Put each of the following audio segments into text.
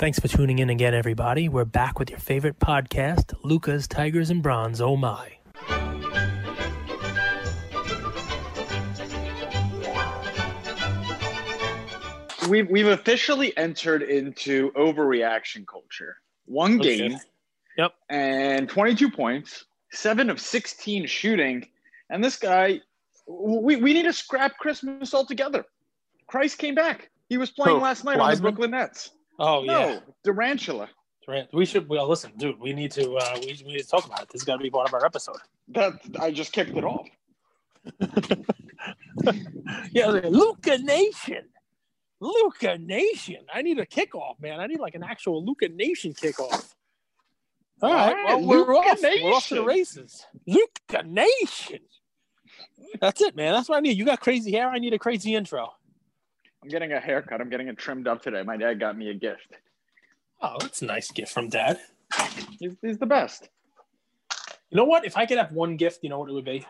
Thanks for tuning in again, everybody. We're back with your favorite podcast, Luca's Tigers and Bronze. Oh my. We've we've officially entered into overreaction culture. One Okay. game Yep. and 22 points, seven of 16 shooting, and this guy, we, we need to scrap Christmas altogether. Christ came back. He was playing Who? last night on the Brooklyn Nets. Oh no, yeah. Durantula. Durant. We should. Well, listen, dude. We need to. Uh, we, we need to talk about it. This is got to be part of our episode. That I just kicked it off. Yeah, like, Luca Nation. Luca Nation. I need a kickoff, man. I need like an actual Luca Nation kickoff. All All right, right, well, we're Luca off. We're off to the races. Luca Nation. That's it, man. That's what I need. You got crazy hair. I need a crazy intro. I'm getting a haircut. I'm getting it trimmed up today. My dad got me a gift. Oh, that's a nice gift from Dad. He's, he's the best. You know what? If I could have one gift, you know what it would be?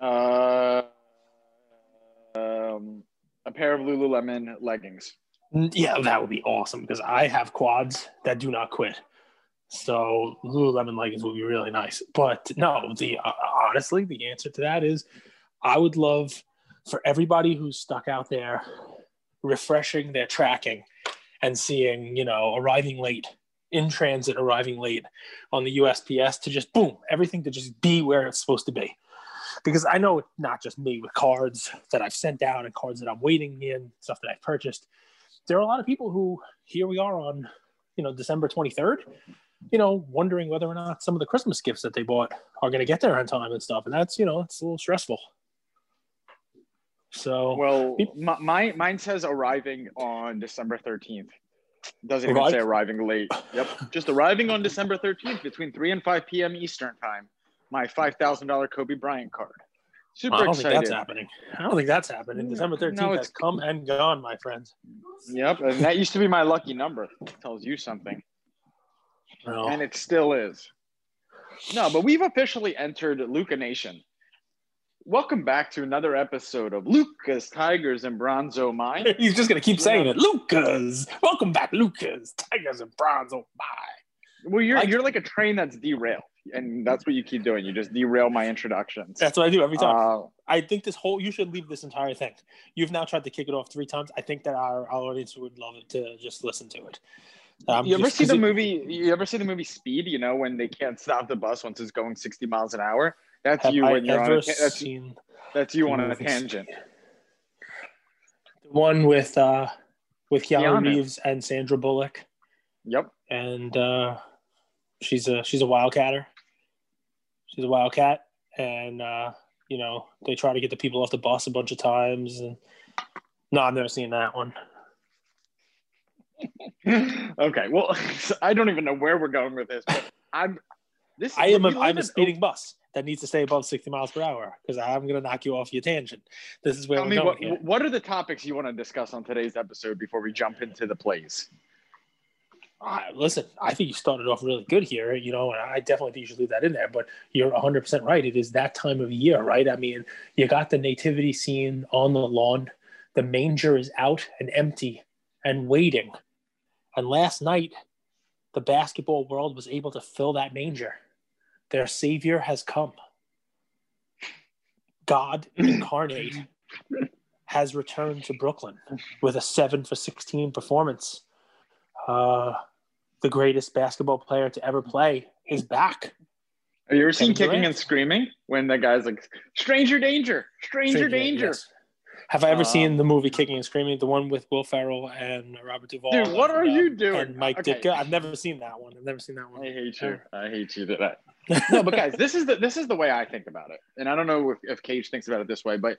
Uh, um, a pair of Lululemon leggings. Yeah, that would be awesome because I have quads that do not quit. So Lululemon leggings would be really nice. But no, the uh, honestly, the answer to that is I would love for everybody who's stuck out there refreshing their tracking and seeing, you know, arriving late in transit, arriving late on the USPS to just boom, everything to just be where it's supposed to be. Because I know it's not just me with cards that I've sent down and cards that I'm waiting in, stuff that I've purchased. There are a lot of people who here we are on, you know, December 23rd, you know, wondering whether or not some of the Christmas gifts that they bought are going to get there on time and stuff. And that's, you know, it's a little stressful. So, Well, my, my mine says arriving on December 13th. Doesn't even say arriving late. Yep, just arriving on December 13th between 3 and 5 p.m. Eastern time. My $5,000 Kobe Bryant card. Super I don't excited. think that's happening. I don't think that's happening. Mm, December 13th no, has it's- come and gone, my friends. Yep, and that used to be my lucky number. Tells you something, No. and it still is. No, but we've officially entered Luca Nation. Welcome back to another episode of Lucas Tigers and Bronzo Mine. He's just going to keep saying it. Lucas. Welcome back, Lucas. Tigers and Bronzo my. Well, you're Like- you're like a train that's derailed, and that's what you keep doing. You just derail my introductions. That's what I do every time. Uh, I think this whole you should leave this entire thing. You've now tried to kick it off three times. I think that our, our audience would love it to just listen to it. Um, you ever see the it- movie? You ever see the movie Speed? You know when they can't stop the bus once it's going sixty miles an hour. That's Have you I when you're on. A, ta- that's that's you on a tangent. the one with uh with Keanu. Reeves and Sandra Bullock, Yep. and uh, she's a she's a wildcatter. She's a wildcat, and uh, you know they try to get the people off the bus a bunch of times. And no, I've never seen that one. okay. Well, I don't even know where we're going with this, but I'm. This I am I'm a speeding bus that needs to stay above 60 miles per hour because I'm going to knock you off your tangent. This is where Tell we're me going what, here. what are the topics you want to discuss on today's episode before we jump into the plays? Uh, listen, I think you started off really good here, you know, and I definitely think you should leave that in there. But you're 100% right. It is that time of year, right? I mean, you got the nativity scene on the lawn, the manger is out and empty and waiting. And last night, the basketball world was able to fill that manger. Their savior has come. God incarnate has returned to Brooklyn with a seven for 16 performance. Uh, the greatest basketball player to ever play is back. Have you ever seen Kevin kicking Durant. and screaming when the guy's like, "Stranger danger, stranger danger"? Yes. Have I ever Uh, seen the movie Kicking and Screaming, the one with Will Ferrell and Robert Duvall? Dude, what and, are uh, you doing? And Mike Okay. Ditka. I've never seen that one. I've never seen that one. I hate you. I hate you today. no, but guys, this is the this is the way I think about it, and I don't know if, if Cage thinks about it this way, but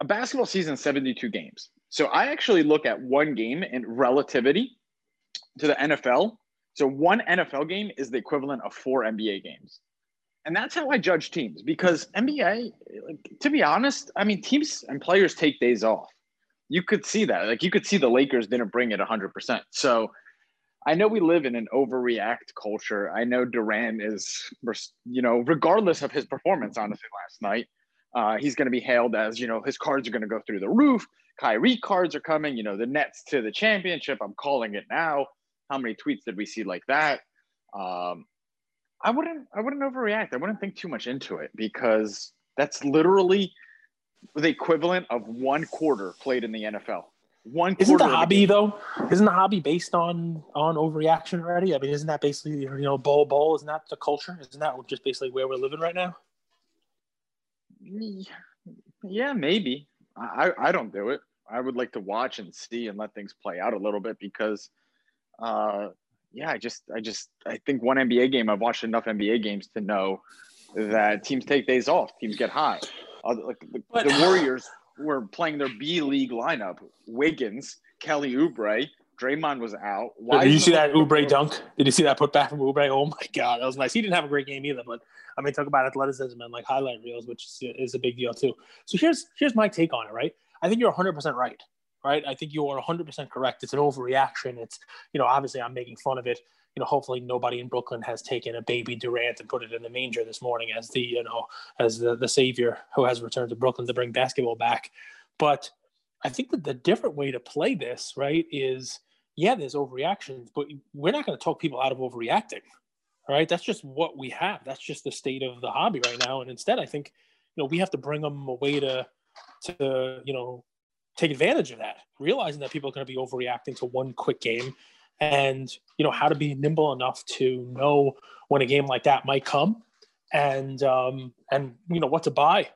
a basketball season 72 games. So I actually look at one game in relativity to the NFL. So one NFL game is the equivalent of four NBA games. And that's how I judge teams because NBA, like, to be honest, I mean, teams and players take days off. You could see that. Like, you could see the Lakers didn't bring it 100%. So I know we live in an overreact culture. I know Durant is, you know, regardless of his performance, honestly, last night, Uh, he's going to be hailed as, you know, his cards are going to go through the roof. Kyrie cards are coming, you know, the Nets to the championship. I'm calling it now. How many tweets did we see like that? Um, I wouldn't I wouldn't overreact. I wouldn't think too much into it because that's literally the equivalent of one quarter played in the NFL. One isn't the hobby though? Isn't the hobby based on on overreaction already? I mean, isn't that basically you know bowl bowl? Isn't that the culture? Isn't that just basically where we're living right now? Yeah, maybe. I I don't do it. I would like to watch and see and let things play out a little bit because, uh, yeah, I just I just I think one NBA game I've watched enough NBA games to know that teams take days off, teams get high. Uh, like the, but, the Warriors were playing their B League lineup. Wiggins, Kelly Oubre, Draymond was out. Why Did you see that Oubre dunk? Did you see that put back from Oubre? Oh my god, that was nice. He didn't have a great game either, but I mean, talk about athleticism and like highlight reels, which is, is a big deal too. So here's here's my take on it. Right, I think you're 100 percent right. Right, I think you are 100 percent correct. It's an overreaction. It's you know, obviously I'm making fun of it you know, hopefully nobody in Brooklyn has taken a baby Durant and put it in the manger this morning as the, you know, as the, the savior who has returned to Brooklyn to bring basketball back. But I think that the different way to play this, right, is yeah, there's overreactions, but we're not going to talk people out of overreacting. Right. That's just what we have. That's just the state of the hobby right now. And instead, I think, you know, we have to bring them a way to, to, you know, take advantage of that, realizing that people are going to be overreacting to one quick game. And you know how to be nimble enough to know when a game like that might come and um and you know what to buy.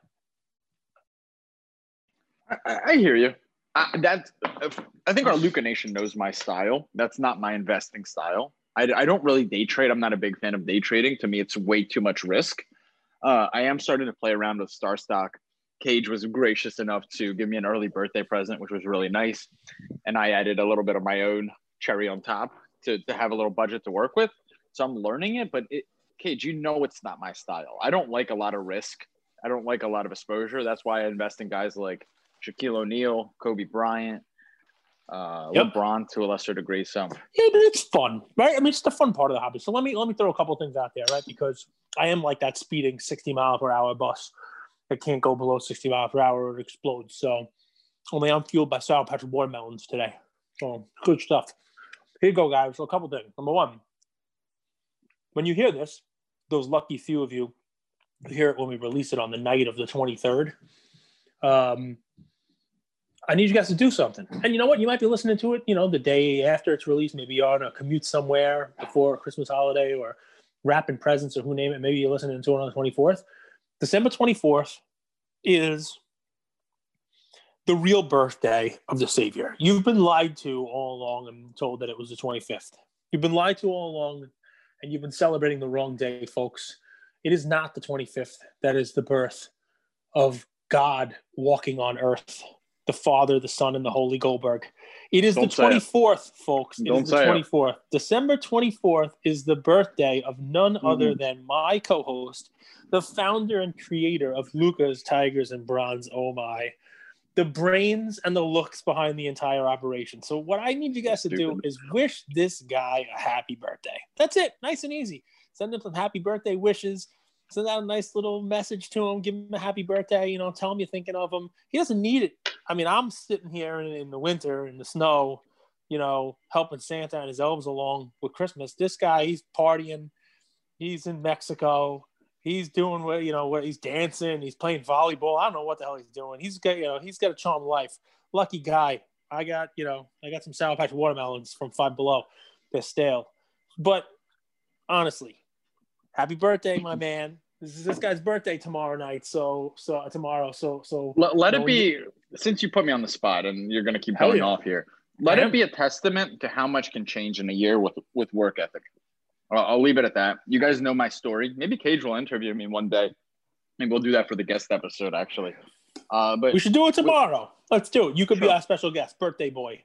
I, I hear you. I, that's i think our luka nation knows my style. That's not my investing style. I, I don't really day trade. I'm not a big fan of day trading. To me it's way too much risk. Uh, i am starting to play around with StarStock Cage was gracious enough to give me an early birthday present, which was really nice. And I added a little bit of my own cherry on top to, to have a little budget to work with. So I'm learning it, but it, Cage, you know it's not my style. I don't like a lot of risk. I don't like a lot of exposure. That's why I invest in guys like Shaquille O'Neal, Kobe Bryant, uh, yep. LeBron to a lesser degree. So yeah, but it's fun, right? I mean, it's the fun part of the hobby. So let me let me throw a couple things out there, right? Because I am like that speeding 60 mile per hour bus that can't go below 60 mile per hour or it explodes. So only I'm fueled by Sour Patch watermelons today. So good stuff. Here you go, guys. So a couple things. Number one, when you hear this, those lucky few of you hear it when we release it on the night of the 23rd. Um, I need you guys to do something. And you know what? You might be listening to it, you know, the day after it's released, maybe you're on a commute somewhere before Christmas holiday or wrapping presents or who name it. Maybe you're listening to it on the 24th. December 24th is the real birthday of the Savior. You've been lied to all along and told that it was the 25th. You've been lied to all along and you've been celebrating the wrong day, folks. It is not the 25th. That is the birth of God walking on earth, the Father, the Son, and the Holy Goldberg. It is Don't the 24th, it. folks. It Don't is the 24th. It. December 24th is the birthday of none mm-hmm. other than my co host, the founder and creator of Lucas Tigers and Bronze Oh My, the brains and the looks behind the entire operation. So what I need you guys to do is wish this guy a happy birthday. That's it. Nice and easy. Send him some happy birthday wishes. Send out a nice little message to him. Give him a happy birthday. You know, tell him you're thinking of him. He doesn't need it. I mean, I'm sitting here in, in the winter in the snow, you know, helping Santa and his elves along with Christmas. This guy, he's partying. He's in Mexico he's doing what you know what he's dancing he's playing volleyball i don't know what the hell he's doing he's got you know he's got a charmed life lucky guy i got you know i got some sour patch watermelons from five below they're stale but honestly happy birthday my man this is this guy's birthday tomorrow night so so uh, tomorrow so so let, let it be you, since you put me on the spot and you're going to keep going yeah. off here let it be a testament to how much can change in a year with with work ethic I'll, I'll leave it at that. You guys know my story. Maybe Cage will interview me one day. Maybe we'll do that for the guest episode, actually. Uh, but we should do it tomorrow. Let's do it. You could sure. be our special guest, birthday boy.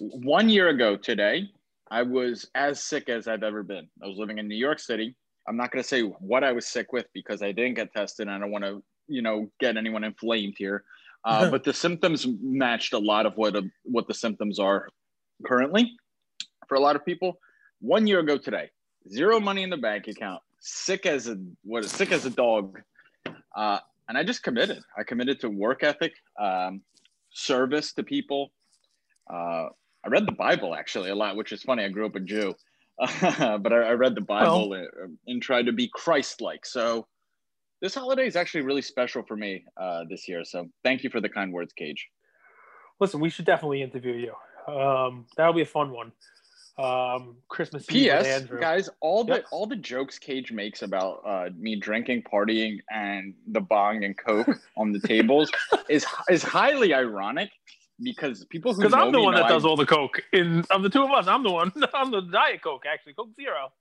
One year ago today, I was as sick as I've ever been. I was living in New York City. I'm not going to say what I was sick with because I didn't get tested. and I don't want to, you know, get anyone inflamed here. Uh, but the symptoms matched a lot of what uh, what the symptoms are currently for a lot of people. One year ago today, zero money in the bank account, sick as a what sick as a dog. Uh, and I just committed. I committed to work ethic, um, service to people. Uh, I read the Bible actually a lot, which is funny. I grew up a Jew, uh, but I, I, read the Bible well, and, and, tried to be Christ-like. So this holiday is actually really special for me uh, this year. So thank you for the kind words, Cage. Listen, we should definitely interview you. Um, that'll be a fun one um christmas ps guys all the all the jokes cage makes about uh me drinking partying and the bong and coke on the tables is is highly ironic because people who because i'm the one that I, does all the coke in of the two of us i'm the one i'm the diet coke actually coke zero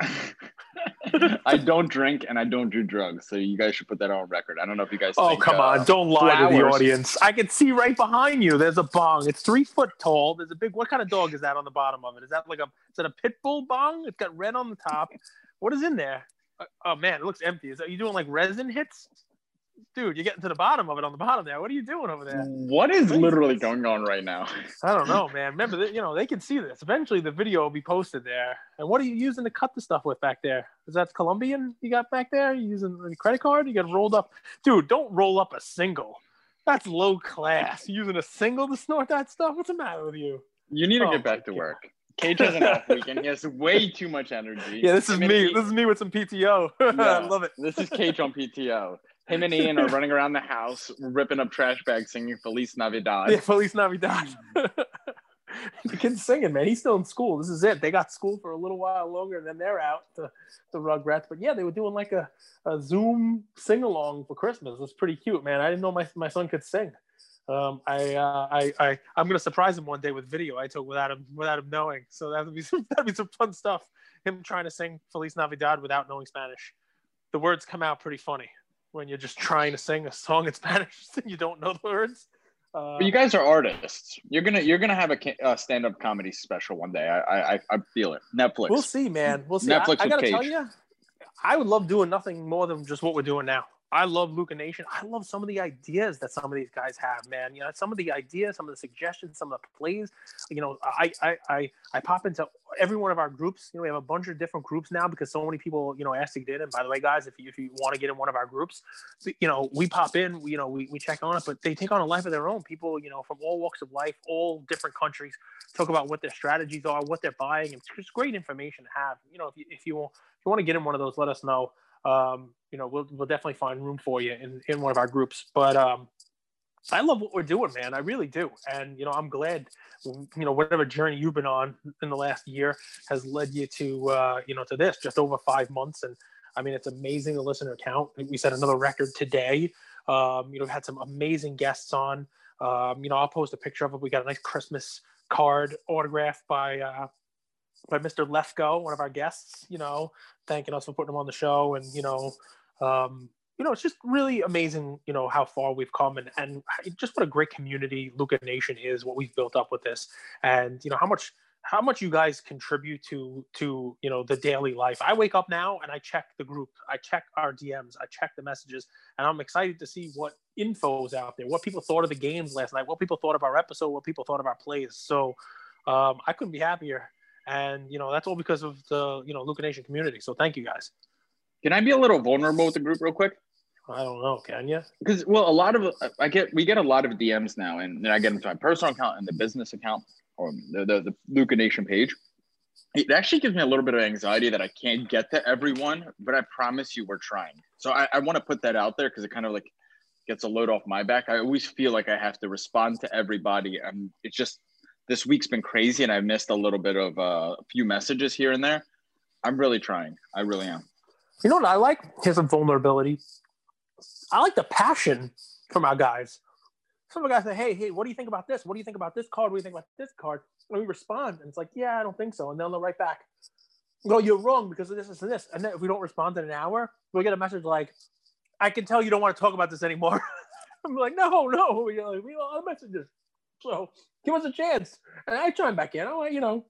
I don't drink and I don't do drugs, so you guys should put that on record. I don't know if you guys. Oh come uh, on! Don't lie flowers. to the audience. I can see right behind you. There's a bong. It's three foot tall. There's a big. What kind of dog is that on the bottom of it? Is that like a? Is that a pit bull bong? It's got red on the top. What is in there? Uh, oh man, it looks empty. Is that you doing like resin hits? Dude, you're getting to the bottom of it on the bottom there. What are you doing over there? What is literally going on right now? I don't know, man. Remember, you know, they can see this. Eventually, the video will be posted there. And what are you using to cut the stuff with back there? Is that Colombian you got back there? You using a credit card? You got rolled up, dude. Don't roll up a single. That's low class. using a single to snort that stuff. What's the matter with you? You need to oh, get back to God. work. Cage has an off weekend. He has way too much energy. Yeah, this is me. He, this is me with some PTO. Yeah, I love it. This is Cage on PTO him and Ian are running around the house, ripping up trash bags, singing Feliz Navidad. Yeah, Feliz Navidad. the kid's singing, man. He's still in school. This is it. They got school for a little while longer, and then they're out, to the Rugrats. But yeah, they were doing like a, a Zoom sing along for Christmas. It's pretty cute, man. I didn't know my, my son could sing. Um, I, uh, I, I, I'm gonna surprise him one day with video I took without him, without him knowing. So that'd be some, that'd be some fun stuff. Him trying to sing Feliz Navidad without knowing Spanish. The words come out pretty funny when you're just trying to sing a song in Spanish and you don't know the words. Uh, but you guys are artists. You're gonna you're gonna have a, a stand up comedy special one day. I, I I feel it. Netflix. We'll see, man. We'll see. Netflix I, I gotta Cage. tell you, I would love doing nothing more than just what we're doing now. I love Luca Nation. I love some of the ideas that some of these guys have, man. You know, some of the ideas, some of the suggestions, some of the plays. You know, I I I, I pop into every one of our groups. You know, we have a bunch of different groups now because so many people, you know, asked to get in. And by the way, guys, if you, if you want to get in one of our groups, you know, we pop in. We, you know, we, we check on it, but they take on a life of their own. People, you know, from all walks of life, all different countries, talk about what their strategies are, what they're buying. It's great information to have. You know, if you if you, if you want to get in one of those, let us know um, you know, we'll, we'll definitely find room for you in, in one of our groups. But um, I love what we're doing, man. I really do. And, you know, I'm glad, you know, whatever journey you've been on in the last year has led you to, uh, you know, to this just over five months. And I mean, it's amazing the listener count. We set another record today. Um, you know, we've had some amazing guests on. Um, you know, I'll post a picture of it. We got a nice Christmas card autographed by uh, by Mr. Lefko, one of our guests, you know, thanking us for putting him on the show. And, you know, um, you know, it's just really amazing, you know, how far we've come and, and just what a great community Luca Nation is, what we've built up with this. And, you know, how much, how much you guys contribute to, to, you know, the daily life. I wake up now and I check the group, I check our DMs, I check the messages, and I'm excited to see what info is out there, what people thought of the games last night, what people thought of our episode, what people thought of our plays. So um, I couldn't be happier and you know that's all because of the you know Luca Nation community. So thank you guys. Can I be a little vulnerable with the group real quick? I don't know. Can you? Because well, a lot of I get we get a lot of DMs now, and then I get into my personal account and the business account or the the, the Luca Nation page. It actually gives me a little bit of anxiety that I can't get to everyone, but I promise you we're trying. So I, I want to put that out there because it kind of like gets a load off my back. I always feel like I have to respond to everybody, and it's just this week's been crazy and I missed a little bit of uh, a few messages here and there. I'm really trying. I really am. You know what I like? His vulnerability. I like the passion from our guys. Some of the guys say, "Hey, hey, what do you think about this? What do you think about this card? What do you think about this card?" And we respond, and it's like, "Yeah, I don't think so," and then they'll write back, "Go, you're wrong because of this, this, and this." And then if we don't respond in an hour, we'll get a message like, "I can tell you don't want to talk about this anymore." I'm like, "No, no, we like, we all messages." So give us a chance. And I chime back in. Like, you know,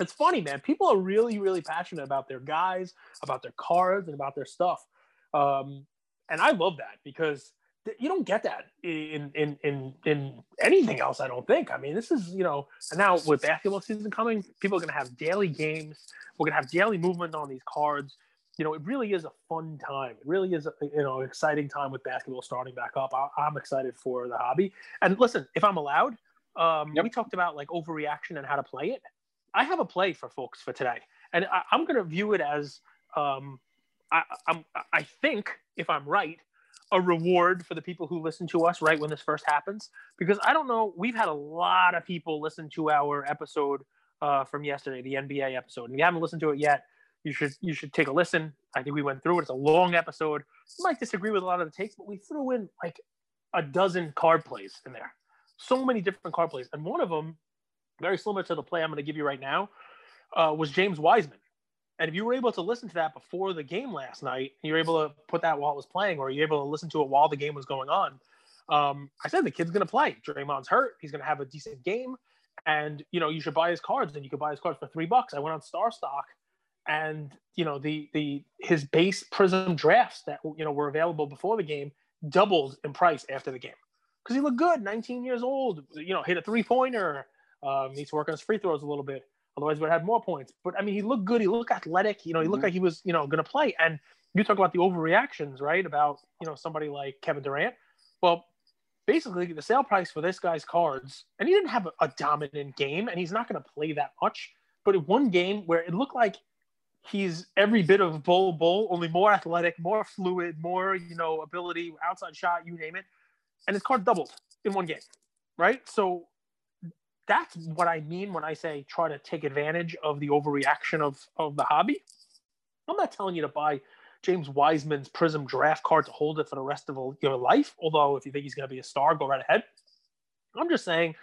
it's funny, man. People are really, really passionate about their guys, about their cards, and about their stuff. Um, and I love that because you don't get that in in in in anything else. I don't think. I mean, this is you know, and now with basketball season coming, people are going to have daily games. We're going to have daily movement on these cards you know, it really is a fun time. It really is, a, you know, exciting time with basketball starting back up. I, am excited for the hobby. And listen, if I'm allowed, um, yep. we talked about like overreaction and how to play it. I have a play for folks for today, and I, am going to view it as, um, I, I'm, I think, if I'm right, a reward for the people who listen to us right when this first happens. Because I don't know, we've had a lot of people listen to our episode uh, from yesterday, the NBA episode. And if you haven't listened to it yet, you should you should take a listen. I think we went through it. It's a long episode. You might disagree with a lot of the takes, but we threw in like a dozen card plays in there. So many different card plays, and one of them, very similar to the play I'm going to give you right now, uh, was James Wiseman. And if you were able to listen to that before the game last night, you're able to put that while it was playing, or you're able to listen to it while the game was going on. Um, I said the kid's going to play. Draymond's hurt. He's going to have a decent game, and you know you should buy his cards. And you could buy his cards for three bucks. I went on StarStock and you know the the his base prism drafts that you know were available before the game doubled in price after the game. Because he looked good 19 years old you know hit a three-pointer. Um, needs to work on his free throws a little bit. Otherwise would have had more points. But i mean he looked good. He looked athletic. You know he looked mm-hmm. like he was you know going to play. And you talk about the overreactions right about you know somebody like kevin durant. Well basically the sale price for this guy's cards and he didn't have a, a dominant game and he's not going to play that much. But in one game where it looked like he's every bit of Bol Bol, only more athletic, more fluid, more you know ability, outside shot, you name it, and his card doubled in one game, right? So that's what I mean when I say try to take advantage of the overreaction of of the hobby. I'm not telling you to buy James Wiseman's Prism draft card to hold it for the rest of your life. Although if you think he's going to be a star, go right ahead. I'm just saying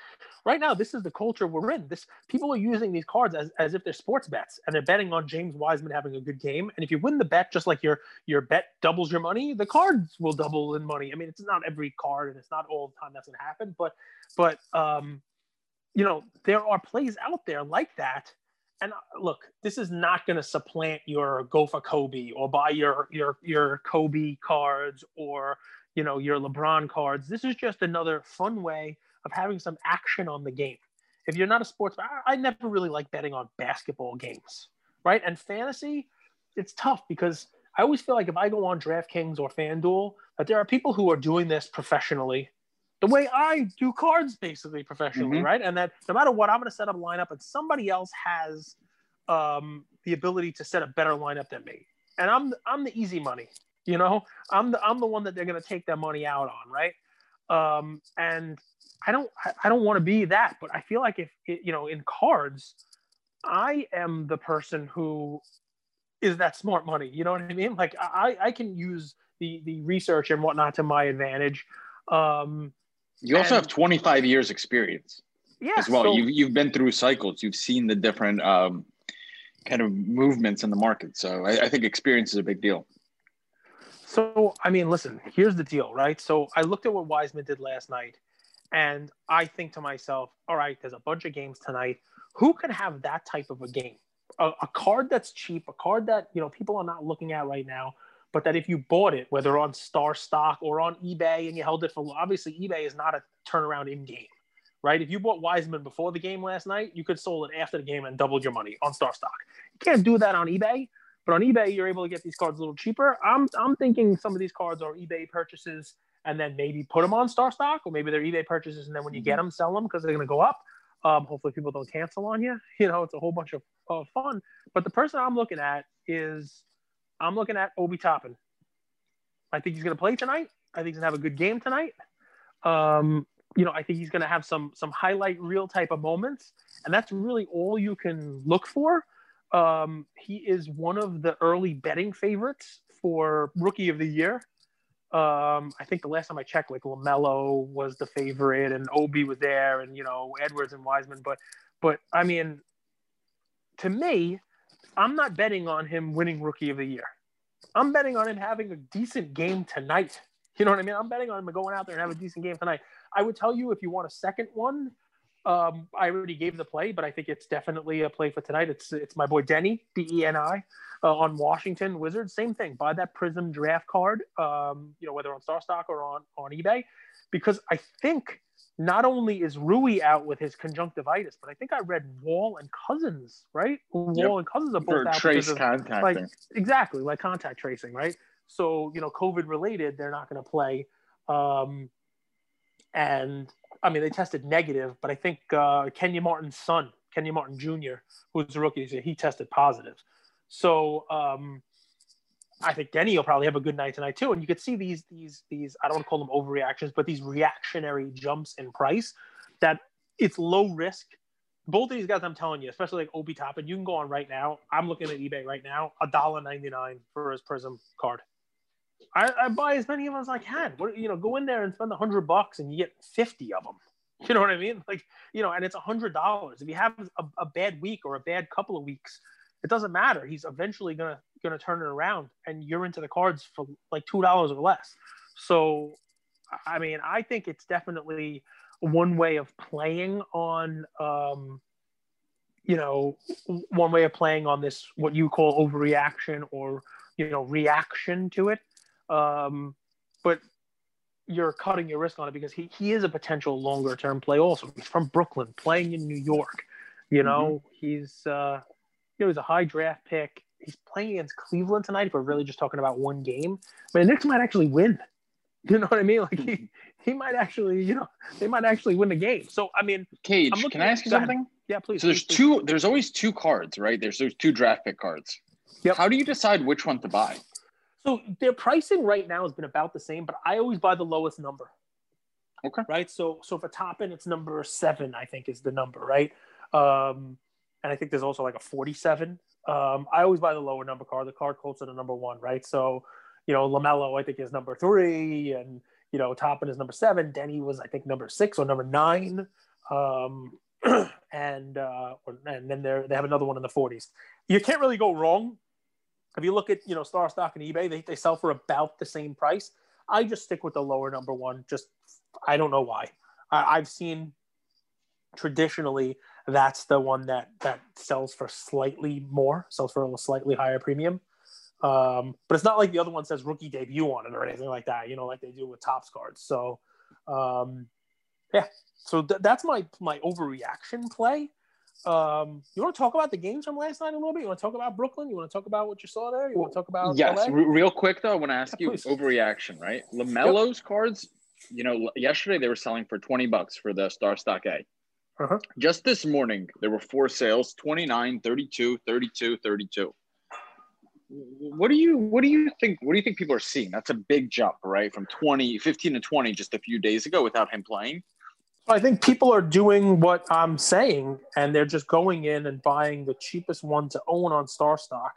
right now this is the culture we're in this people are using these cards as, as if they're sports bets and they're betting on james wiseman having a good game and if you win the bet just like your your bet doubles your money the cards will double in money i mean it's not every card and it's not all the time that's to happen but but um you know there are plays out there like that and uh, look, this is not going to supplant your go for Kobe or buy your your your Kobe cards or you know your LeBron cards. This is just another fun way of having some action on the game. If you're not a sports, I, I never really like betting on basketball games, right? And fantasy, it's tough because I always feel like if I go on DraftKings or FanDuel, that there are people who are doing this professionally, the way I do cards basically professionally, mm-hmm. right? And that no matter what, I'm going to set up a lineup, and somebody else has um, the ability to set a better lineup than me, and I'm I'm the easy money, you know. I'm the I'm the one that they're going to take their money out on, right? Um, and I don't I don't want to be that, but I feel like if it, you know in cards, I am the person who is that smart money. You know what I mean? Like I I can use the the research and whatnot to my advantage. Um, you also and, have 25 years experience. Yeah, as well. So, you've you've been through cycles. You've seen the different um, kind of movements in the market. So I, I think experience is a big deal. So I mean, listen. Here's the deal, right? So I looked at what Wiseman did last night and I think to myself, all right, there's a bunch of games tonight. Who can have that type of a game? A, a, card that's cheap, a card that you know people are not looking at right now, but that if you bought it, whether on StarStock or on eBay, and you held it for obviously eBay is not a turnaround in game, right? If you bought Wiseman before the game last night, you could sold it after the game and doubled your money on StarStock. You can't do that on eBay, but on eBay you're able to get these cards a little cheaper. I'm I'm thinking some of these cards are eBay purchases and then maybe put them on StarStock or maybe they're eBay purchases and then when you get mm-hmm. them, sell them because they're going to go up. Um, hopefully people don't cancel on you. You know, it's a whole bunch of, fun. But the person I'm looking at is I'm looking at Obi Toppin. I think he's going to play tonight. I think he's going to have a good game tonight. Um, you know, I think he's going to have some some highlight reel type of moments, and that's really all you can look for. Um, he is one of the early betting favorites for Rookie of the Year. Um, I think the last time I checked, like Lamelo was the favorite, and Obi was there, and you know Edwards and Wiseman. But, but I mean, to me, I'm not betting on him winning Rookie of the Year. I'm betting on him having a decent game tonight. You know what I mean? I'm betting on him going out there and have a decent game tonight. I would tell you if you want a second one, um, I already gave the play, but I think it's definitely a play for tonight. It's it's my boy Deni D E N I uh, on Washington Wizards. Same thing. Buy that Prism draft card. Um, you know whether on StarStock or on on eBay. because I think not only is Rui out with his conjunctivitis, but I think I read Wall and Cousins, right? Wall yep. and Cousins are both For out trace contact. Like, exactly, like contact tracing, right? So, you know, COVID related, they're not going to play. Um, and I mean, they tested negative, but I think uh, Kenyon Martin's son, Kenyon Martin Jr., who's a rookie, he tested positive. So, um, I think Deni will probably have a good night tonight too. And you could see these these these I don't want to call them overreactions, but these reactionary jumps in price that it's low risk. Both of these guys, I'm telling you, especially like Obi Toppin, you can go on right now. I'm looking at eBay right now, a dollar ninety nine for his Prism card. I, I, buy as many of them as I can. What you know, go in there and spend a hundred bucks and you get fifty of them. You know what I mean? Like you know, and it's a hundred dollars. If you have a, a bad week or a bad couple of weeks, it doesn't matter. He's eventually gonna gonna turn it around, and you're into the cards for like two dollars or less. So, I mean, I think it's definitely one way of playing on, um, you know, one way of playing on this what you call overreaction or you know reaction to it. Um, but you're cutting your risk on it because he, he is a potential longer term play also. He's from Brooklyn, playing in New York. You know, mm-hmm. he's uh, you know, he's a high draft pick. He's playing against Cleveland tonight. If we're really just talking about one game, but the Knicks might actually win. You know what I mean? Like he, he might actually, you know, they might actually win the game. So I mean, Cage, can I ask you something? Yeah, please. So there's please, two. Please. There's always two cards, right? There's there's two draft pick cards. Yep. How do you decide which one to buy? So their pricing right now has been about the same, but I always buy the lowest number. Okay. Right. So so for Toppin, it's number seven. I think is the number, right? Um, and I think there's also like a 47. Um, I always buy the lower number card. The card are the number one, right? So, you know, Lamelo I think is number three, and you know, Toppin is number seven. Deni was I think number six or number nine, um, and uh, and then they they have another one in the 40s. You can't really go wrong. If you look at you know StarStock and eBay, they, they sell for about the same price. I just stick with the lower number one. Just I don't know why. I, I've seen traditionally that's the one that that sells for slightly more, sells for a slightly higher premium. Um, but it's not like the other one says rookie debut on it or anything like that, you know, like they do with Topps cards. So, um, yeah, so th- that's my my overreaction play. Um, you want to talk about the games from last night a little bit? You want to talk about Brooklyn? You want to talk about what you saw there? You want to talk about yes, r- real quick though. I want to ask yeah, you please. overreaction, right? Lamelo's yep. cards. You know, yesterday they were selling for twenty bucks for the StarStock A. Uh-huh. Just this morning, there were four sales 29, 32, 32, 32. What do you what do you think what do you think people are seeing? That's a big jump, right? From 20, 15 to 20 just a few days ago without him playing. I think people are doing what I'm saying, and they're just going in and buying the cheapest one to own on StarStock,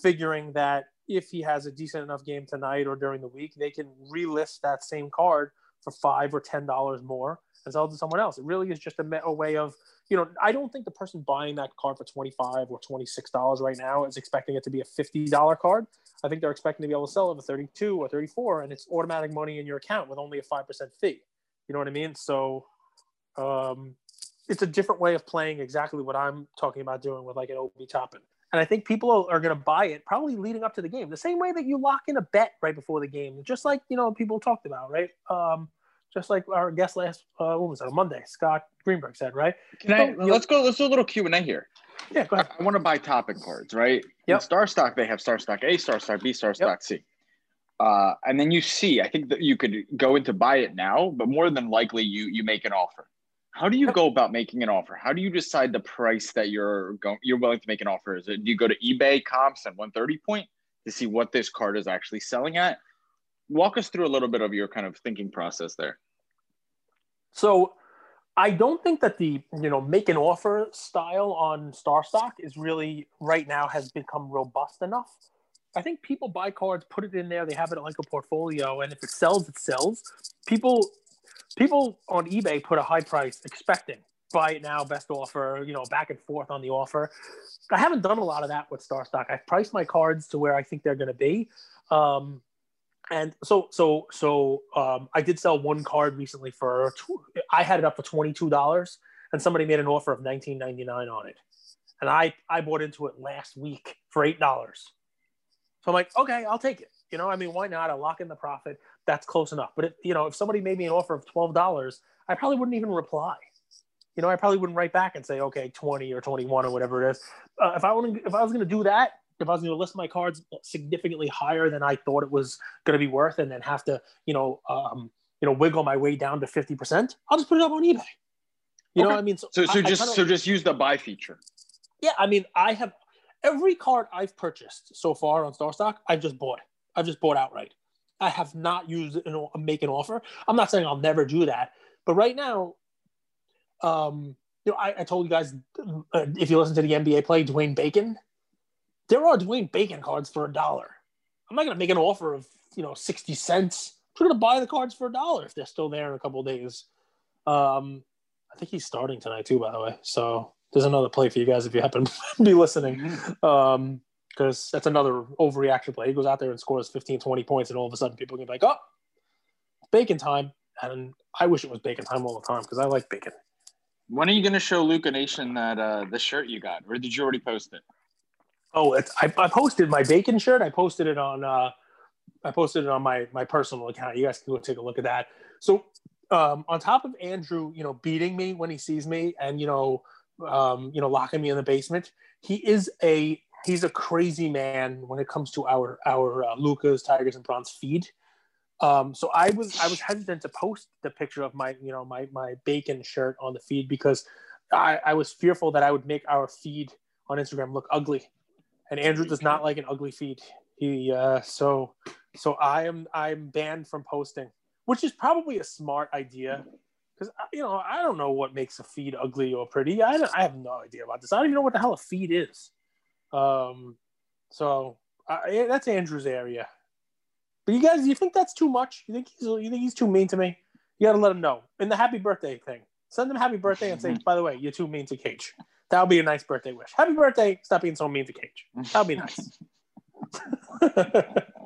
figuring that if he has a decent enough game tonight or during the week, they can relist that same card for five or ten dollars more and sell it to someone else. It really is just a, a way of, you know, I don't think the person buying that card for 25 or $26 right now is expecting it to be a $50 card. I think they're expecting to be able to sell it for 32 or 34 and it's automatic money in your account with only a 5% fee. You know what I mean? So um, it's a different way of playing exactly what I'm talking about doing with like an Obi Toppin. And I think people are going to buy it probably leading up to the game, the same way that you lock in a bet right before the game, just like you know people talked about, right? Um, just like our guest last uh, what was it, Monday, Scott Greenberg said, right? Can I so, let's go let's do a little Q and A here. Yeah, go ahead. I, I want to buy Toppin cards, right? Yeah. StarStock, they have StarStock A, StarStock B, StarStock yep. C. Uh, and then you see, I think that you could go in to buy it now, but more than likely you you make an offer. How do you go about making an offer? How do you decide the price that you're going you're willing to make an offer? Is it do you go to eBay comps and 130 point to see what this card is actually selling at? Walk us through a little bit of your kind of thinking process there. So I don't think that the you know make an offer style on StarStock is really right now has become robust enough. I think people buy cards, put it in there, they have it like a portfolio, and if it sells, it sells. People people on eBay put a high price expecting buy it now, best offer, you know, back and forth on the offer. I haven't done a lot of that with StarStock. I've priced my cards to where I think they're going to be. Um, and so so so um, I did sell one card recently for I had it up for twenty two dollars, and somebody made an offer of nineteen ninety nine on it, and I I bought into it last week for eight dollars. I'm like, okay, I'll take it. You know, I mean, why not? I lock in the profit. That's close enough. But if, you know, if somebody made me an offer of twelve dollars, I probably wouldn't even reply. You know, I probably wouldn't write back and say, okay, twenty or twenty-one or whatever it is. Uh, if I want, if I was going to do that, if I was going to list my cards significantly higher than I thought it was going to be worth, and then have to, you know, um, you know, wiggle my way down to fifty percent, I'll just put it up on eBay. You okay. know, I mean, so so, so I, just I so just use the buy feature. Yeah, I mean, I have every card I've purchased so far on StarStock, I've just bought. I've just bought outright. I have not used you know make an offer. I'm not saying I'll never do that, but right now, um, you know, I, I told you guys uh, if you listen to the NBA play, Dwayne Bacon, there are Dwayne Bacon cards for a dollar. I'm not going to make an offer of you know sixty cents. I'm to buy the cards for a dollar if they're still there in a couple days. Um, I think he's starting tonight too, by the way. So there's another play for you guys if you happen to be listening. Mm-hmm. Um, because that's another overreaction play. He goes out there and scores 15, 20 points, and all of a sudden people can be like, oh, bacon time. And I wish it was bacon time all the time because I like bacon. When are you going to show Luca Nation that uh, the shirt you got, or did you already post it? Oh, it's, I, I posted my bacon shirt. I posted it on uh, I posted it on my my personal account. You guys can go take a look at that. So um, on top of Andrew, you know, beating me when he sees me, and you know, um, you know, locking me in the basement, he is a he's a crazy man when it comes to our our uh, Lucas Tigers and Bronze feed. Um, so I was I was hesitant to post the picture of my you know my my bacon shirt on the feed because I, I was fearful that I would make our feed on Instagram look ugly, and Andrew does not like an ugly feed. He uh, so so I am I'm banned from posting, which is probably a smart idea because you know I don't know what makes a feed ugly or pretty. I I have no idea about this. I don't even know what the hell a feed is. Um, so I, that's Andrew's area. But you guys, you think that's too much? You think he's you think he's too mean to me? You got to let him know in the happy birthday thing. Send him happy birthday and say, by the way, you're too mean to Cage. That would be a nice birthday wish. Happy birthday! Stop being so mean to Cage. That would be nice.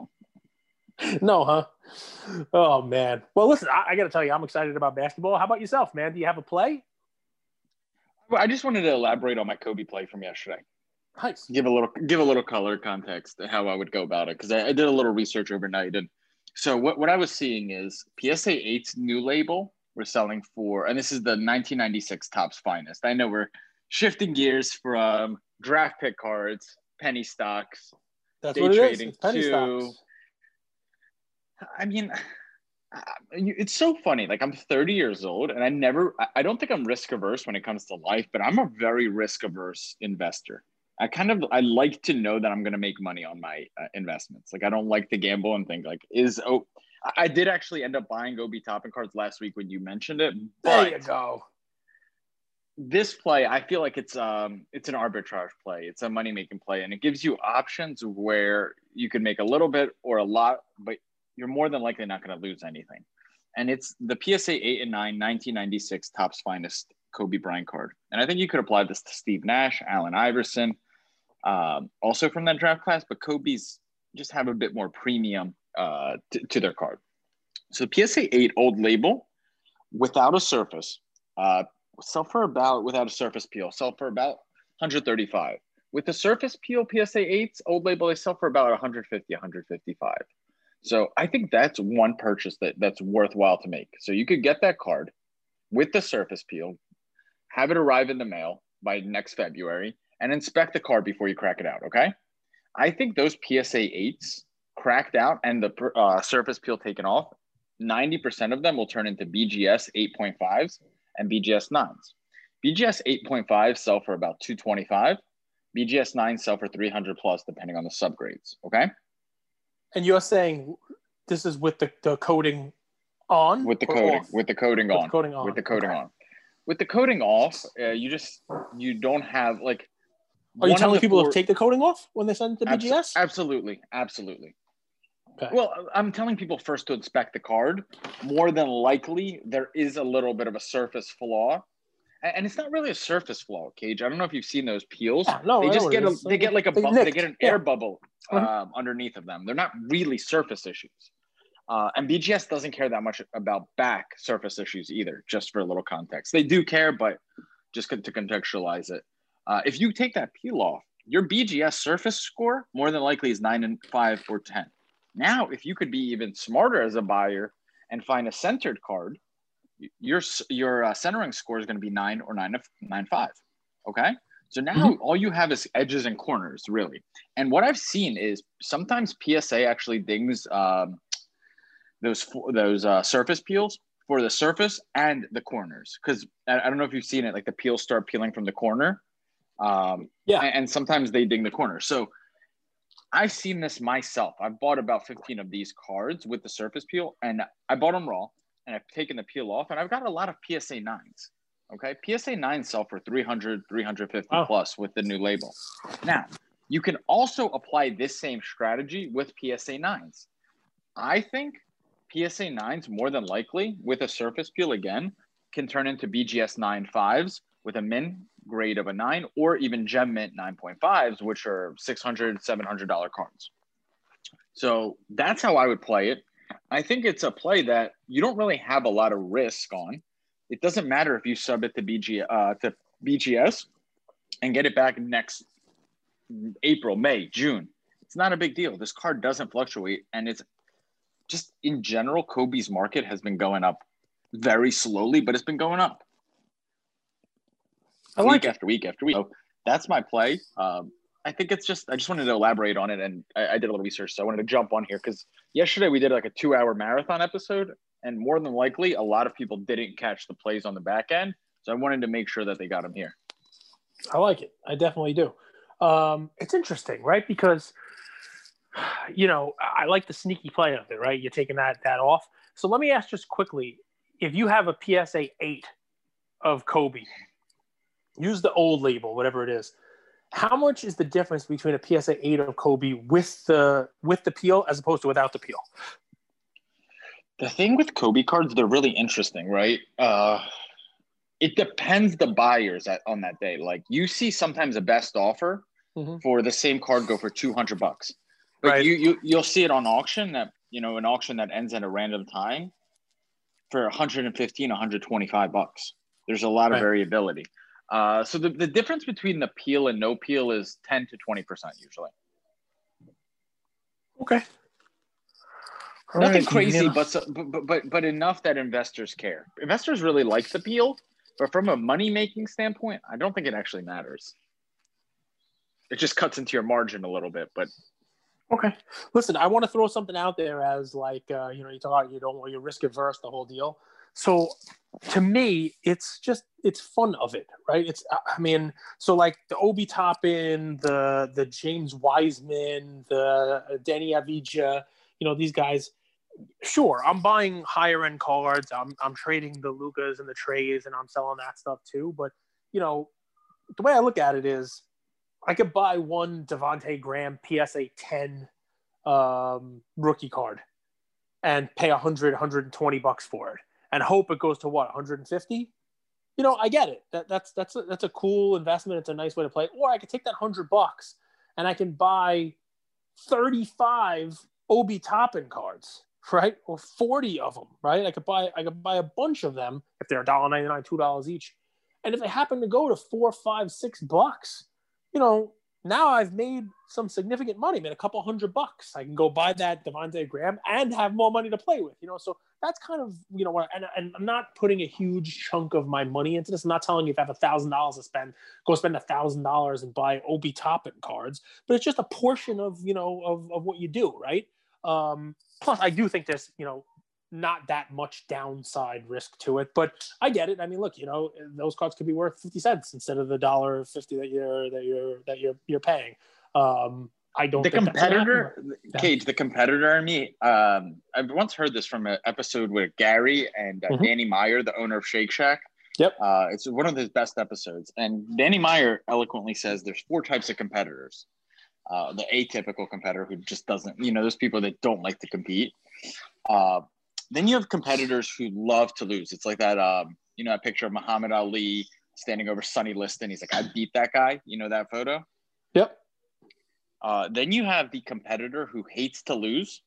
no, huh? Oh man. Well, listen, I, I got to tell you, I'm excited about basketball. How about yourself, man? Do you have a play? Well, I just wanted to elaborate on my Kobe play from yesterday. Nice. Give a little give a little color context to how I would go about it because I, I, did a little research overnight and so what, what I was seeing is PSA 8's new label we're selling for and this is the 1996 Topps Finest. I know we're shifting gears from draft pick cards, penny stocks, That's day trading to. Stocks. I mean, it's so funny. Like I'm 30 years old, and I never. I don't think I'm risk averse when it comes to life, but I'm a very risk averse investor. I kind of I like to know that I'm going to make money on my uh, investments. Like I don't like to gamble and think like is oh I did actually end up buying Obi Toppin cards last week when you mentioned it. there you go. This play, I feel like it's um it's an arbitrage play. It's a money making play, and it gives you options where you can make a little bit or a lot, but you're more than likely not going to lose anything. And it's the PSA 8 and 9 1996 Topps Finest Kobe Bryant card. And I think you could apply this to Steve Nash, Allen Iverson, um, also from that draft class, but Kobe's just have a bit more premium uh, t- to their card. So PSA 8 old label without a surface, uh, sell for about, without a surface peel, sell for about 135. With the surface peel PSA 8s, old label, they sell for about 150, 155. So I think that's one purchase that, that's worthwhile to make. So you could get that card with the surface peel, have it arrive in the mail by next February, and inspect the card before you crack it out. Okay. I think those PSA 8s cracked out and the uh, surface peel taken off, 90% of them will turn into BGS 8.5s and BGS 9s. BGS 8.5 sell for about 225. BGS 9 sell for 300 plus, depending on the subgrades. Okay. And you're saying this is with the, the coating on? With the coating, off? with the coating with on. The coating on. With the coating okay. on. With the coating off, uh, you just you don't have like. Are you telling people four... to take the coating off when they send it to BGS? Absolutely, absolutely. Okay. Well, I'm telling people first to inspect the card. More than likely, there is a little bit of a surface flaw and it's not really a surface flaw, Cage. I don't know if you've seen those peels. Yeah, no, they just get a, they get like a they, bu- they get an yeah. air bubble mm-hmm. um, underneath of them. They're not really surface issues. Uh, and BGS doesn't care that much about back surface issues either. Just for a little context, they do care, but just to contextualize it, uh, if you take that peel off, your BGS surface score more than likely is nine and five or ten. Now, if you could be even smarter as a buyer and find a centered card, your your uh, centering score is going to be nine or nine of nine five. Okay, so now mm-hmm. all you have is edges and corners, really. And what I've seen is sometimes PSA actually dings um, those those uh, surface peels for the surface and the corners. Because I, I, don't know if you've seen it, like the peels start peeling from the corner. Um, yeah, and, and sometimes they ding the corner. So I've seen this myself. I've bought about 15 of these cards with the surface peel, and I bought them raw, and I've taken the peel off, and I've got a lot of PSA nines. Okay. PSA 9 sell for 300, 350 oh. plus with the new label. Now, you can also apply this same strategy with PSA 9s. I think PSA 9s, more than likely, with a surface peel again, can turn into BGS 9.5s with a min grade of a 9 or even Gem Mint 9.5s, which are $600, $700 cards. So that's how I would play it. I think it's a play that you don't really have a lot of risk on it doesn't matter if you sub it to BG uh, to BGS and get it back next April, May, June. It's not a big deal. This card doesn't fluctuate, and it's just in general, Kobe's market has been going up very slowly, but it's been going up. I like week it. after week after week. So that's my play. Um, I think it's just I just wanted to elaborate on it, and I, I did a little research, so I wanted to jump on here because yesterday we did like a two-hour marathon episode, and more than likely, a lot of people didn't catch the plays on the back end. So I wanted to make sure that they got them here. I like it. I definitely do. Um, it's interesting, right? Because you know, I like the sneaky play of it, right? You're taking that that off. So let me ask just quickly: if you have a PSA eight of Kobe, use the old label, whatever it is. How much is the difference between a PSA eight of Kobe with the with the peel as opposed to without the peel? The thing with Kobe cards, they're really interesting, right? Uh, it depends the buyers at, on that day. Like you see sometimes a best offer mm-hmm. for the same card go for 200 bucks. But right. you, you, you'll see it on auction that, you know, an auction that ends at a random time for 115, 125 bucks. There's a lot of right. variability. Uh, so the, the difference between the peel and no peel is 10 to 20% usually. Okay. Nothing crazy, but, but but but enough that investors care. Investors really like the peel, but from a money making standpoint, I don't think it actually matters. It just cuts into your margin a little bit, but okay. Listen, I want to throw something out there as like uh, you know you talk about you don't want you risk averse the whole deal. So to me, it's just it's fun of it, right? It's I mean, so like the Obi Toppin, the the James Wiseman, the Deni Avdija, you know these guys sure, I'm buying higher end cards. I'm I'm trading the Lukas and the Traes, and I'm selling that stuff too. But you know, the way I look at it is, I could buy one Devonte Graham PSA 10 um, rookie card and pay 100, 120 bucks for it, and hope it goes to what 150. You know, I get it. That, that's that's a, that's a cool investment. It's a nice way to play. Or I could take that hundred bucks and I can buy 35 Obi Toppin cards right? Or 40 of them, right? I could buy I could buy a bunch of them if they're $1.99, $2 each. And if they happen to go to four, five, six bucks, you know, now I've made some significant money, made a couple hundred bucks. I can go buy that Devonte Graham and have more money to play with, you know. So that's kind of, you know, what, and, and I'm not putting a huge chunk of my money into this. I'm not telling you if I have a thousand dollars to spend, go spend a thousand dollars and buy Obi Toppin cards, but it's just a portion of, you know, of, of what you do, right? Um, plus, I do think there's, you know, not that much downside risk to it, but I get it. I mean, look, you know, those cards could be worth 50 cents instead of the dollar 50 that you're, that you're, that you're, you're paying. Um, I don't. The competitor, Cage, the competitor in me. Um, I've once heard this from an episode with Gary and uh, mm-hmm. Danny Meyer, the owner of Shake Shack. Yep. Uh, it's one of his best episodes, and Danny Meyer eloquently says there's four types of competitors uh, the atypical competitor who just doesn't, you know, those people that don't like to compete. Uh, then you have competitors who love to lose. It's like that, um, you know, a picture of Muhammad Ali standing over Sonny Liston. He's like, I beat that guy. You know that photo? Yep. Uh, then you have the competitor who hates to lose.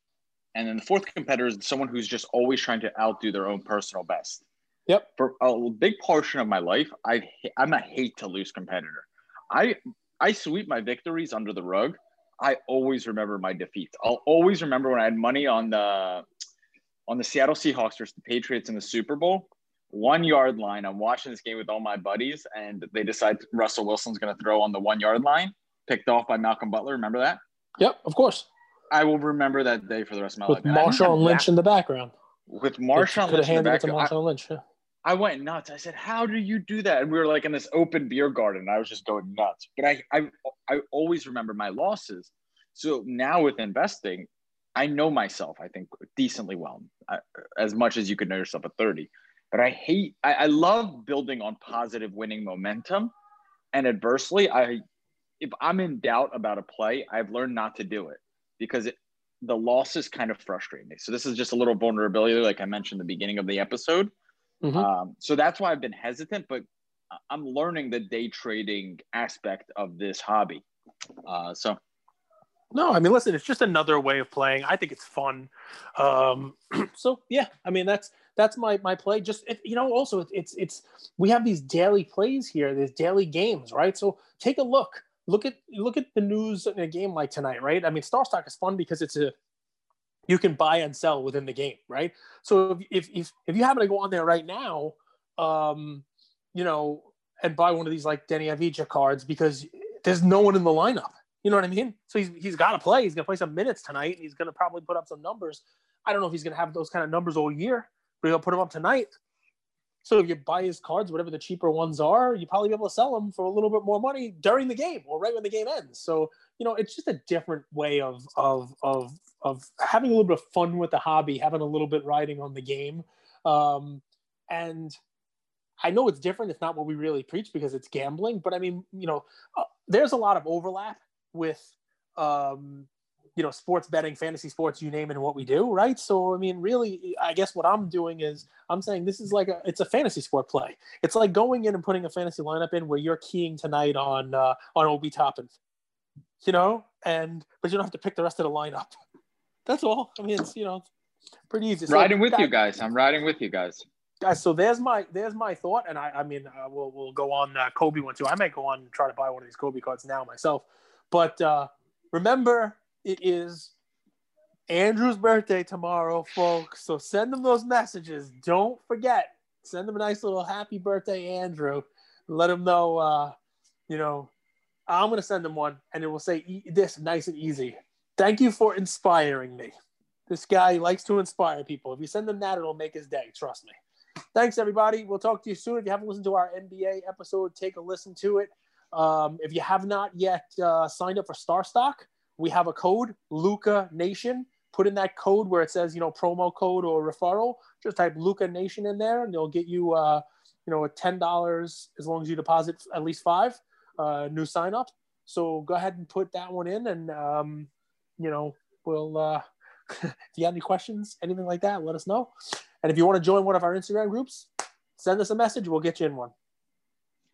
And then the fourth competitor is someone who's just always trying to outdo their own personal best. Yep. For a big portion of my life, I I'm a hate to lose competitor. I I sweep my victories under the rug. I always remember my defeats. I'll always remember when I had money on the on the Seattle Seahawks versus the Patriots in the Super Bowl. One yard line. I'm watching this game with all my buddies, and they decide Russell Wilson's going to throw on the one yard line, picked off by Malcolm Butler. Remember that? Yep, of course. I will remember that day for the rest of my With life. With Marshawn Lynch that- in the background. with Marshawn could Lynch have in the handed it to. Marshawn Lynch. yeah. I went nuts. I said, "How do you do that?" And we were like in this open beer garden. I was just going nuts. But I, I, I always remember my losses. So now with investing, I know myself. I think decently well, I, as much as you could know yourself at thirty. But I hate. I, I love building on positive winning momentum, and adversely, I, if I'm in doubt about a play, I've learned not to do it because it, the losses kind of frustrate me. So this is just a little vulnerability, like I mentioned the beginning of the episode. Mhm. Um, so that's why I've been hesitant, but I'm learning the day trading aspect of this hobby. Uh, so No, I mean, listen, it's just another way of playing. I think it's fun. Um, so yeah, I mean, that's that's my my play. Just if, you know, also it's, it's it's we have these daily plays here, these daily games, right? So take a look. Look at look at the news in a game like tonight, right? I mean, StarStock is fun because it's a you can buy and sell within the game, right? So if if if, you happen to go on there right now, um, you know, and buy one of these like Deni Avdija cards because there's no one in the lineup. You know what I mean? So he's he's got to play. He's gonna play some minutes tonight. And he's gonna probably put up some numbers. I don't know if he's gonna have those kind of numbers all year, but he'll put them up tonight. So if you buy his cards, whatever the cheaper ones are, you probably be able to sell them for a little bit more money during the game or right when the game ends. So you know, it's just a different way of of of of having a little bit of fun with the hobby, having a little bit riding on the game. Um, and I know it's different. It's not what we really preach because it's gambling. But I mean, you know, uh, there's a lot of overlap with, um, you know, sports betting, fantasy sports, you name it, and what we do, right? So I mean, really, I guess what I'm doing is I'm saying this is like a it's a fantasy sport play. It's like going in and putting a fantasy lineup in where you're keying tonight on uh, on Obi Toppin, you know, and but you don't have to pick the rest of the lineup. That's all. I mean, it's you know, pretty easy. So riding with that- you guys. I'm riding with you guys. guys so there's my there's my thought and i i mean uh, we'll we'll go on uh, kobe one too i might go on and try to buy one of these kobe cards now myself but uh remember it is andrew's birthday tomorrow folks. So send them those messages. Don't forget send them a nice little happy birthday andrew. Let him know uh you know i'm gonna send them one and it will say e- this nice and easy. Thank you for inspiring me. This guy likes to inspire people. If you send them that it'll make his day trust me. Thanks everybody. We'll talk to you soon. If you haven't listened to our nba episode take a listen to it. Um, if you have not yet uh, signed up for StarStock we have a code luca nation put in that code where it says you know promo code or referral just type luca nation in there and they'll get you uh, you know a ten dollars as long as you deposit at least five uh, new sign up so go ahead and put that one in and um, you know we'll uh, if you have any questions anything like that let us know and if you want to join one of our Instagram groups, send us a message. We'll get you in one.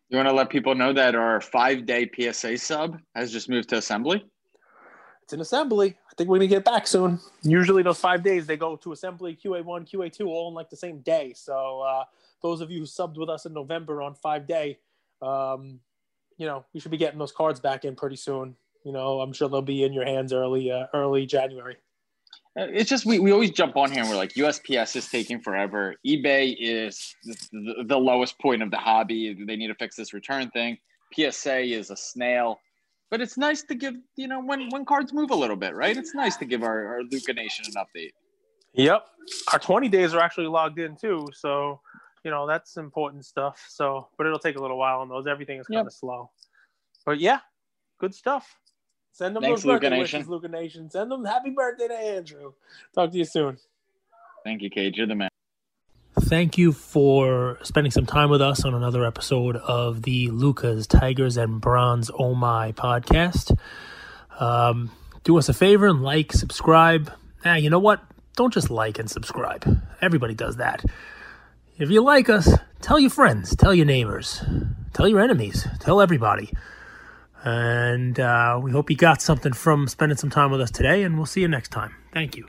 You want to let people know that our five day PSA sub has just moved to assembly? It's an assembly. I think we're gonna get back soon. Usually those five days they go to assembly, QA1, QA2, all in like the same day. So uh, those of you who subbed with us in November on five day, um, you know, we should be getting those cards back in pretty soon. You know, I'm sure they'll be in your hands early, uh, early January. Uh, It's just we, we always jump on here and we're like USPS is taking forever. eBay is the, the lowest point of the hobby. They need to fix this return thing. PSA is a snail. But it's nice to give, you know, when when cards move a little bit, right? It's nice to give our, our Luca Nation an update. Yep. Our 20 days are actually logged in too. So, you know, that's important stuff. So, but it'll take a little while on those. Everything is kind Yep. of slow. But yeah, good stuff. Send them Thanks, those birthday Luca wishes, Nation. Luca Nation. Send them happy birthday to Andrew. Talk to you soon. Thank you, Cage. You're the man. Thank you for spending some time with us on another episode of the Lucas, Tigers, and Bronze Oh My podcast. Um, do us a favor and like, subscribe. Ah, you know what? Don't just like and subscribe. Everybody does that. If you like us, tell your friends, tell your neighbors, tell your enemies, tell everybody. And uh, we hope you got something from spending some time with us today, and we'll see you next time. Thank you.